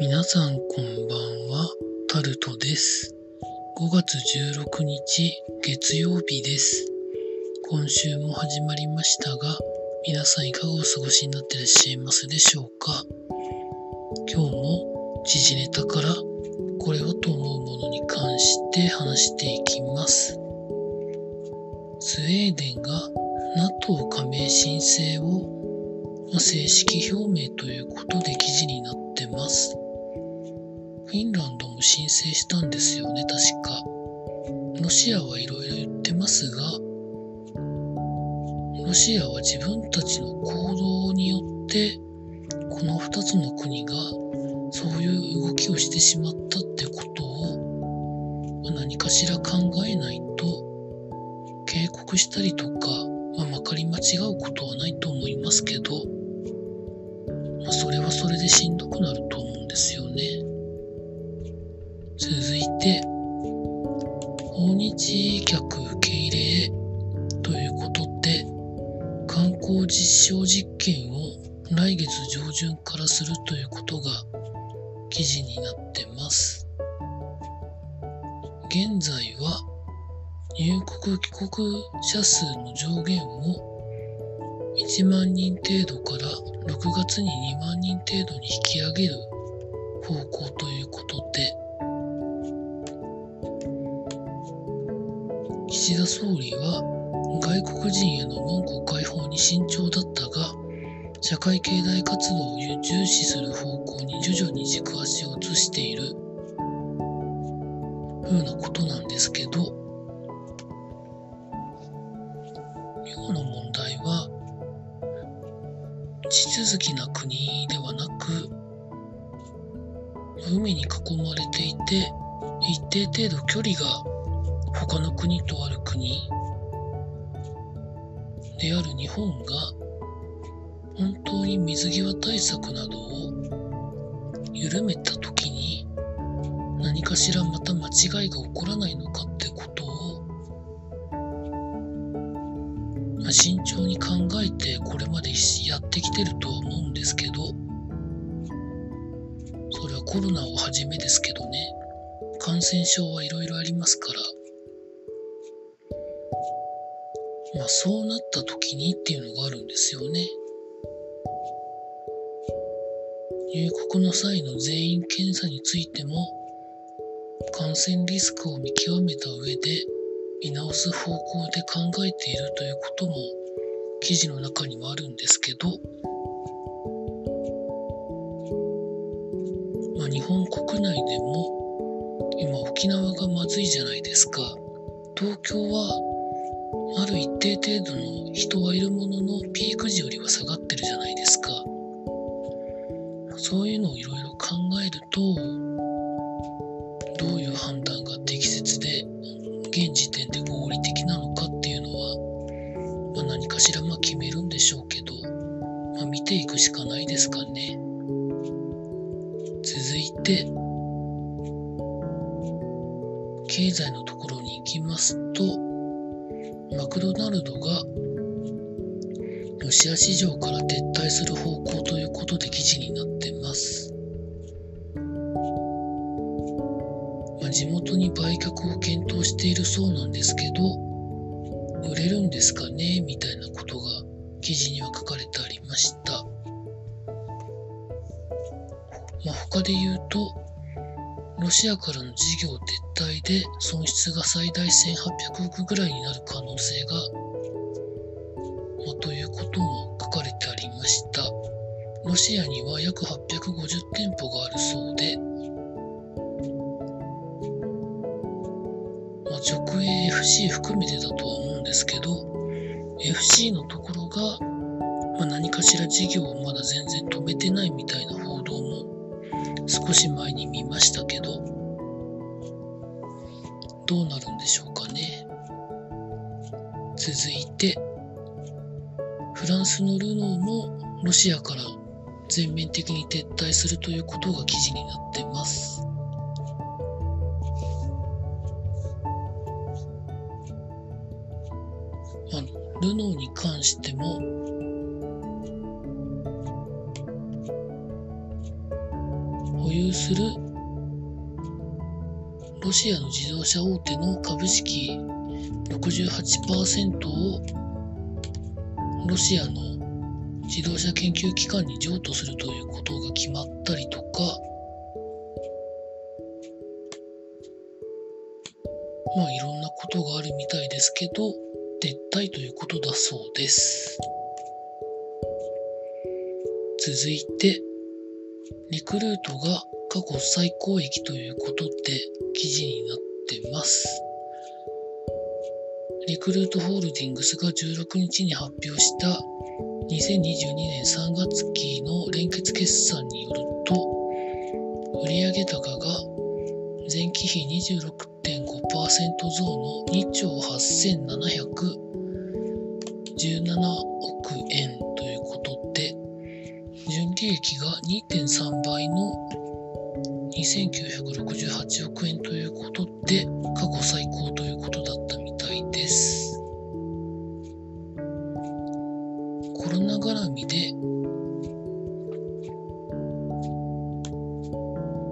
皆さんこんばんは、タルトです。5月16日月曜日です。今週も始まりましたが、皆さんいかがお過ごしになっていらっしゃいますでしょうか？今日も時事ネタからこれはと思うものに関して話していきます。スウェーデンが NATO 加盟申請を正式表明ということで記事になってます。フィンランドも申請したんですよね、確か。ロシアはいろいろ言ってますが、ロシアは自分たちの行動によって、この2つの国がそういう動きをしてしまったってことを、まあ何かしら考えないと、警告したりとか、まあ、まかり間違うことはないと思いますけど、まあ、それはそれでしんどくなると思うんですよね。訪日客受け入れということで、観光実証実験を来月上旬からするということが記事になってます。現在は入国帰国者数の上限を1万人程度から6月に2万人程度に引き上げる方向ということで、田総理は外国人への門戸開放に慎重だったが、社会経済活動を重視する方向に徐々に軸足を移している。ふうなことなんですけど、今の問題は、地続きな国ではなく、海に囲まれていて、一定程度距離が他の国とある国である日本が本当に水際対策などを緩めた時に何かしらまた間違いが起こらないのかってことをまあ慎重に考えてこれまでやってきてるとは思うんですけどそれはコロナをはじめですけどね。感染症はいろいろありますからそうなった時にっていうのがあるんですよね。入国の際の全員検査についても感染リスクを見極めた上で見直す方向で考えているということも記事の中にはあるんですけど、まあ、日本国内でも今沖縄がまずいじゃないですか東京はある一定程度の人はいるもののピーク時よりは下がってるじゃないですか。そういうのをいろいろ考えるとどういう判断が適切で現時点で合理的なのかっていうのは、まあ、何かしらまあ決めるんでしょうけど、まあ、見ていくしかないですかね。続いて経済のところに行きますとマクドナルドがロシア市場から撤退する方向ということで記事になってます。まあ、地元に売却を検討しているそうなんですけど、売れるんですかね？みたいなことが記事には書かれてありました。まあ、他で言うと、ロシアからの事業撤退で損失が最大1800億ぐらいになる可能性が、まあ、ということも書かれてありました。ロシアには約850店舗があるそうで、まあ、直営 FC 含めてだとは思うんですけど、FC のところが、まあ、何かしら事業をまだ全然止めてないみたいな少し前に見ましたけど、どうなるんでしょうかね。続いて、フランスのルノーもロシアから全面的に撤退するということが記事になってます。まあ、ルノーに関しても、保有するロシアの自動車大手の株式68%をロシアの自動車研究機関に譲渡するということが決まったりとかまあいろんなことがあるみたいですけど撤退ということだそうです。続いてリクルートが過去最高益ということで記事になってます。リクルートホールディングスが16日に発表した2022年3月期の連結決算によると売上高が前期比26.5%増の2兆8717利益が2.3倍の2968億円ということで過去最高ということだったみたいです。コロナ絡みで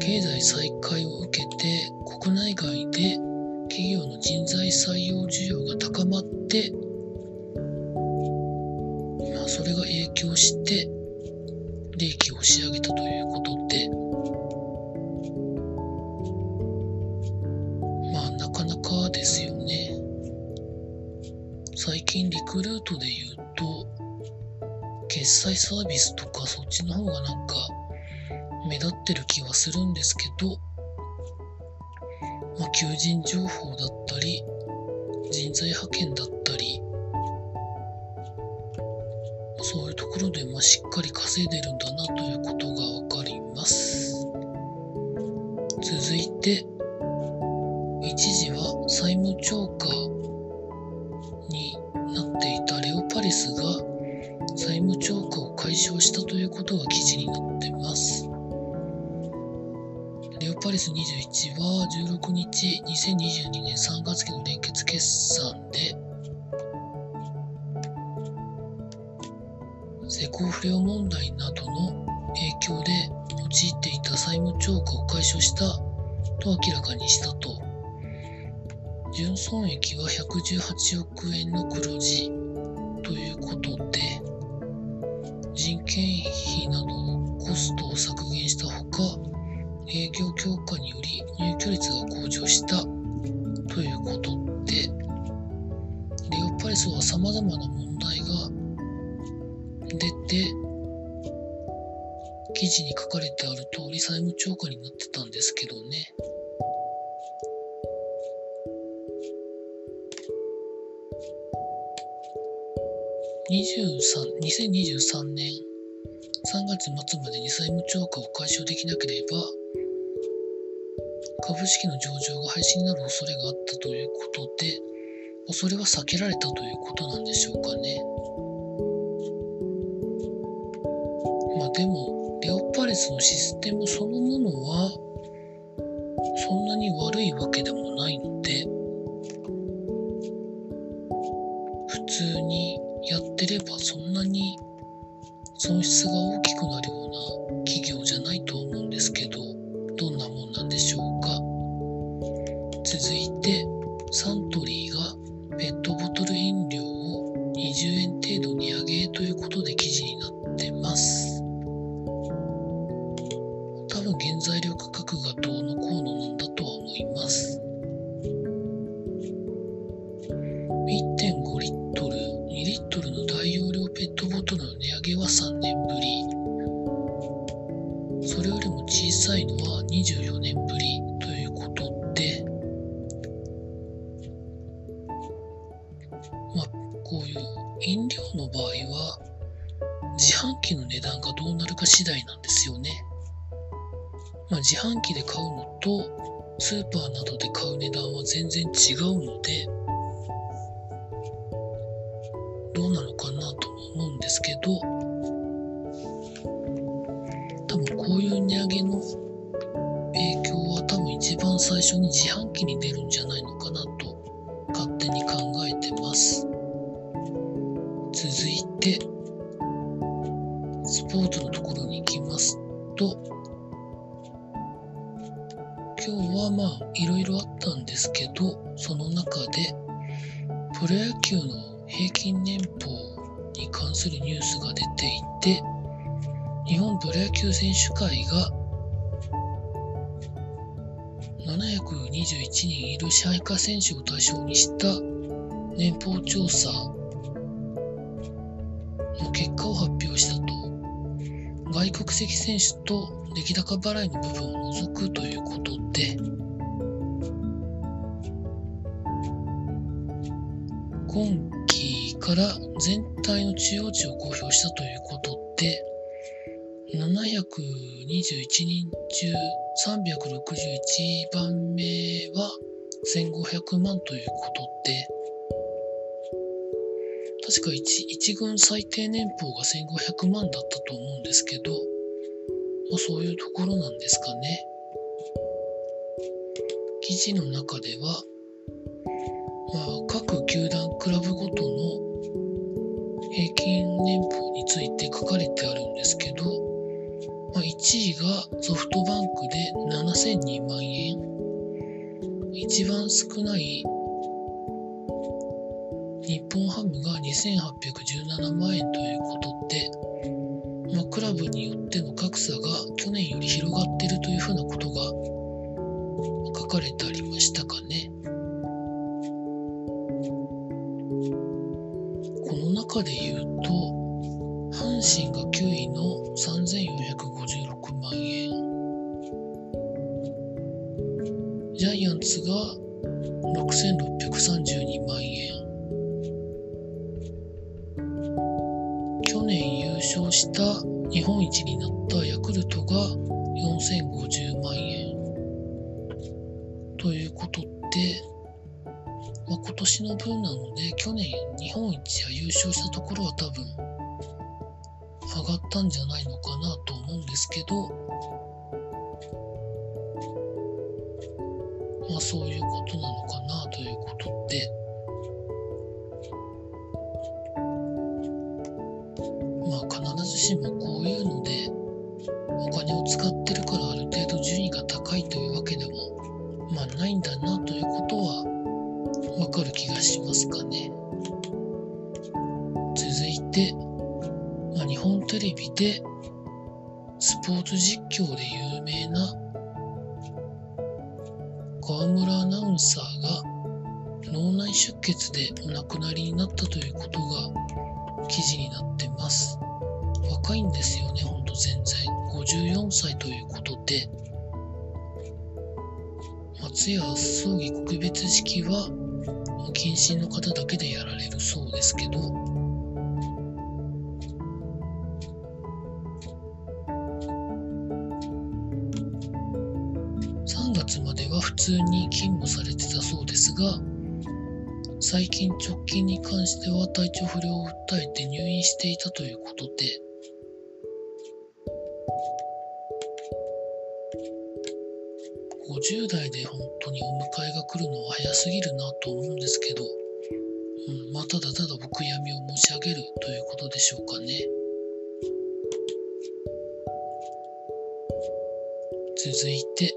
経済再開を受けて国内外で企業の人材採用需要が高まってまあそれが影響してするんですけど、まあ、求人情報だったり、人材派遣だったり、そういうところでまあしっかり稼いでるんだなということが分かります。続いて、レオパリス21は16日2022年3月期の連結決算で施工不良問題などの影響で陥っていた債務超過を解消したと明らかにしたと。純損益は118億円の黒字ということで人件費などのコストを削減したほか営業強化により入居率が向上したということでレオパレスはさまざまな問題が出て記事に書かれてある通り債務超過になってたんですけどね。2023年3月末までに債務超過を解消できなければ株式の上場が廃止になる恐れがあったということでそれは避けられたということなんでしょうかね。まあでもレオパレスのシステムそのものはそんなに悪いわけでもないので普通にやってればそんなに損失が大きくなるような企業じゃないと思うんですけどどんなもんなんでしょうか。てサまあ自販機で買うのとスーパーなどで買う値段は全然違うのでどうなのかなと思うんですけど多分こういう値上げの影響は多分一番最初に自販機に出るんじゃないのかなと勝手に考えてます。続いてスポーツのはまあいろいろあったんですけどその中でプロ野球の平均年俸に関するニュースが出ていて日本プロ野球選手会が721人いる支配下選手を対象にした年俸調査の結果を発表外国籍選手と出来高払いの部分を除くということで今期から全体の中央値を公表したということで721人中361番目は1500万ということで確か 1, 1軍最低年俸が1500万だったと思うんですけど、まあ、そういうところなんですかね。記事の中では、まあ、各球団クラブごとの平均年俸について書かれてあるんですけど、まあ、1位がソフトバンクで7002万円一番少ない日本ハムが2817万円ということで、まあ、クラブによっての格差が去年より広がってるというふうなことが書かれてありましたかね。この中で言うと、阪神が9位の3456万円、ジャイアンツが勝した日本一になったヤクルトが4050万円ということで、まあ、今年の分なので去年日本一や優勝したところは多分上がったんじゃないのかなと思うんですけどまあそういうことなのしもこういうのでお金を使ってるからある程度順位が高いというわけでもまあないんだなということはわかる気がしますかね。続いて、まあ、日本テレビでスポーツ実況で有名な河村アナウンサーが脳内出血でお亡くなりになったということが記事になってます。若いんですよね、ほんと全然。54歳ということで、松屋葬儀告別式は、近親の方だけでやられるそうですけど、3月までは普通に勤務されてたそうですが、最近直近に関しては体調不良を訴えて入院していたということで、50代で本当にお迎えが来るのは早すぎるなと思うんですけど、うん、まあ、ただただお悔やみを申し上げるということでしょうかね。続いて、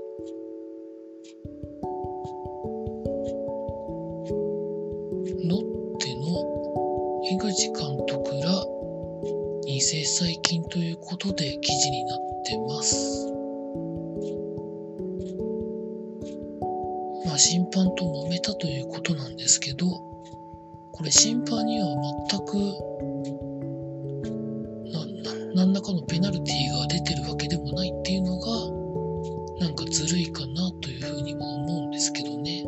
ロッテの江口監督ら2世細菌ということで記事になってます。審判と揉めたということなんですけど、これ審判には全く何らかのペナルティーが出てるわけでもないっていうのが、なんかずるいかなというふうにも思うんですけどね。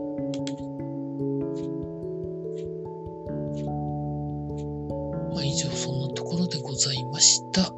まあ、以上そんなところ。でございました。